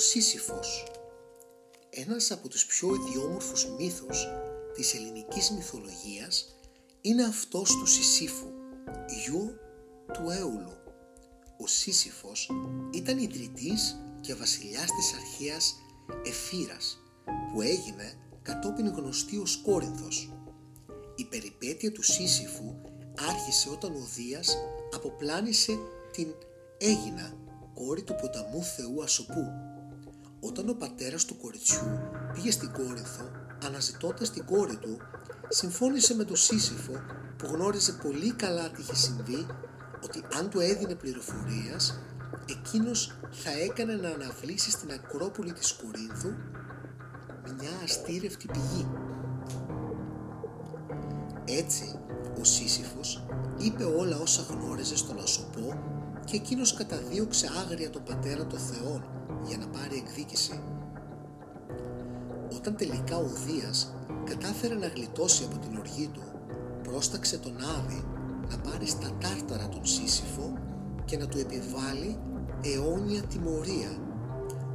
Σύσυφος Ένας από τους πιο ιδιόμορφους μύθους της ελληνικής μυθολογίας είναι αυτός του Σισίφου, γιου του Έουλου. Ο Σύσυφος ήταν ιδρυτής και βασιλιάς της αρχαίας Εφύρας που έγινε κατόπιν γνωστή ως Κόρινθος. Η περιπέτεια του Σύσυφου άρχισε όταν ο Δίας αποπλάνησε την Έγινα, κόρη του ποταμού Θεού Ασοπού. Όταν ο πατέρας του κοριτσιού πήγε στην Κόρινθο, αναζητώντας την κόρη του, συμφώνησε με τον Σύσυφο που γνώριζε πολύ καλά τι είχε συμβεί ότι αν του έδινε πληροφορίας, εκείνος θα έκανε να αναβλήσει στην Ακρόπολη της Κορίνθου μια αστήρευτη πηγή. Έτσι, ο Σύσυφος είπε όλα όσα γνώριζε στον Ασοπό και εκείνος καταδίωξε άγρια τον πατέρα των Θεών για να πάρει εκδίκηση. Όταν τελικά ο Δίας κατάφερε να γλιτώσει από την οργή του, πρόσταξε τον Άδη να πάρει στα τάρταρα τον Σύσυφο και να του επιβάλλει αιώνια τιμωρία.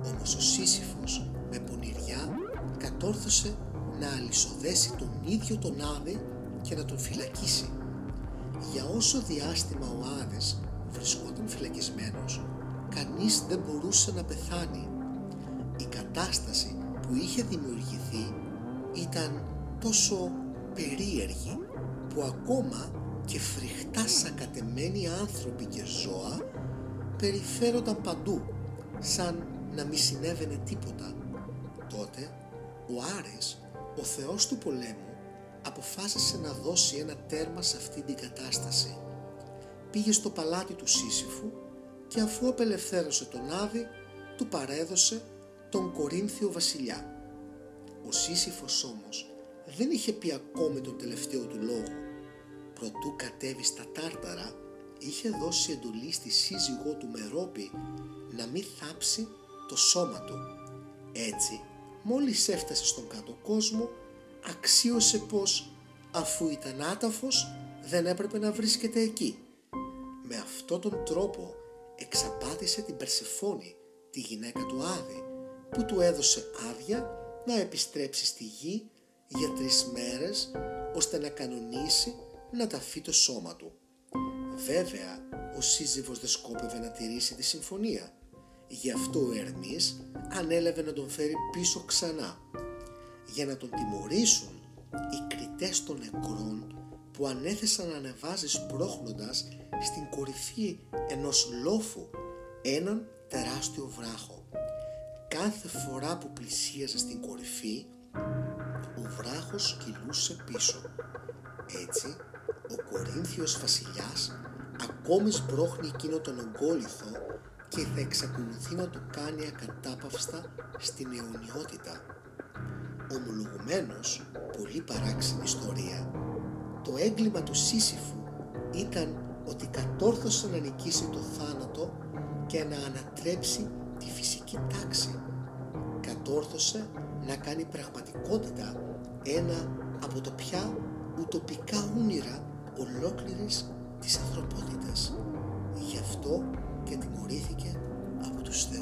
Όμως ο Σύσυφος με πονηριά κατόρθωσε να αλυσοδέσει τον ίδιο τον Άδη και να τον φυλακίσει. Για όσο διάστημα ο Άδης βρισκόταν φυλακισμένος, κανείς δεν μπορούσε να πεθάνει. Η κατάσταση που είχε δημιουργηθεί ήταν τόσο περίεργη που ακόμα και φρικτά σακατεμένοι άνθρωποι και ζώα περιφέρονταν παντού σαν να μη συνέβαινε τίποτα. Τότε ο Άρης, ο θεός του πολέμου, αποφάσισε να δώσει ένα τέρμα σε αυτή την κατάσταση. Πήγε στο παλάτι του Σύσυφου και αφού απελευθέρωσε τον Άδη, του παρέδωσε τον Κορίνθιο βασιλιά. Ο Σύσυφος όμως δεν είχε πει ακόμη τον τελευταίο του λόγο. Προτού κατέβει στα τάρταρα, είχε δώσει εντολή στη σύζυγό του Μερόπη να μην θάψει το σώμα του. Έτσι, μόλις έφτασε στον κάτω κόσμο, αξίωσε πως αφού ήταν άταφος δεν έπρεπε να βρίσκεται εκεί. Με αυτόν τον τρόπο εξαπάτησε την Περσεφόνη, τη γυναίκα του Άδη, που του έδωσε άδεια να επιστρέψει στη γη για τρεις μέρες ώστε να κανονίσει να ταφεί το σώμα του. Βέβαια, ο σύζυγος δεν σκόπευε να τηρήσει τη συμφωνία. Γι' αυτό ο Ερμής ανέλαβε να τον φέρει πίσω ξανά. Για να τον τιμωρήσουν, οι κριτές των νεκρών που ανέθεσαν να ανεβάζει σπρώχνοντας στην κορυφή ενός λόφου έναν τεράστιο βράχο. Κάθε φορά που πλησίαζε στην κορυφή, ο βράχος κυλούσε πίσω. Έτσι, ο Κορίνθιος βασιλιάς ακόμη σπρώχνει εκείνο τον ογκόλιθο και θα εξακολουθεί να το κάνει ακατάπαυστα στην αιωνιότητα. Ομολογουμένως, πολύ παράξενη ιστορία, το έγκλημα του Σύσυφου ήταν ότι κατόρθωσε να νικήσει το θάνατο και να ανατρέψει τη φυσική τάξη. Κατόρθωσε να κάνει πραγματικότητα ένα από το πια ουτοπικά όνειρα ολόκληρης της ανθρωπότητας. Γι' αυτό και τιμωρήθηκε από τους θεούς.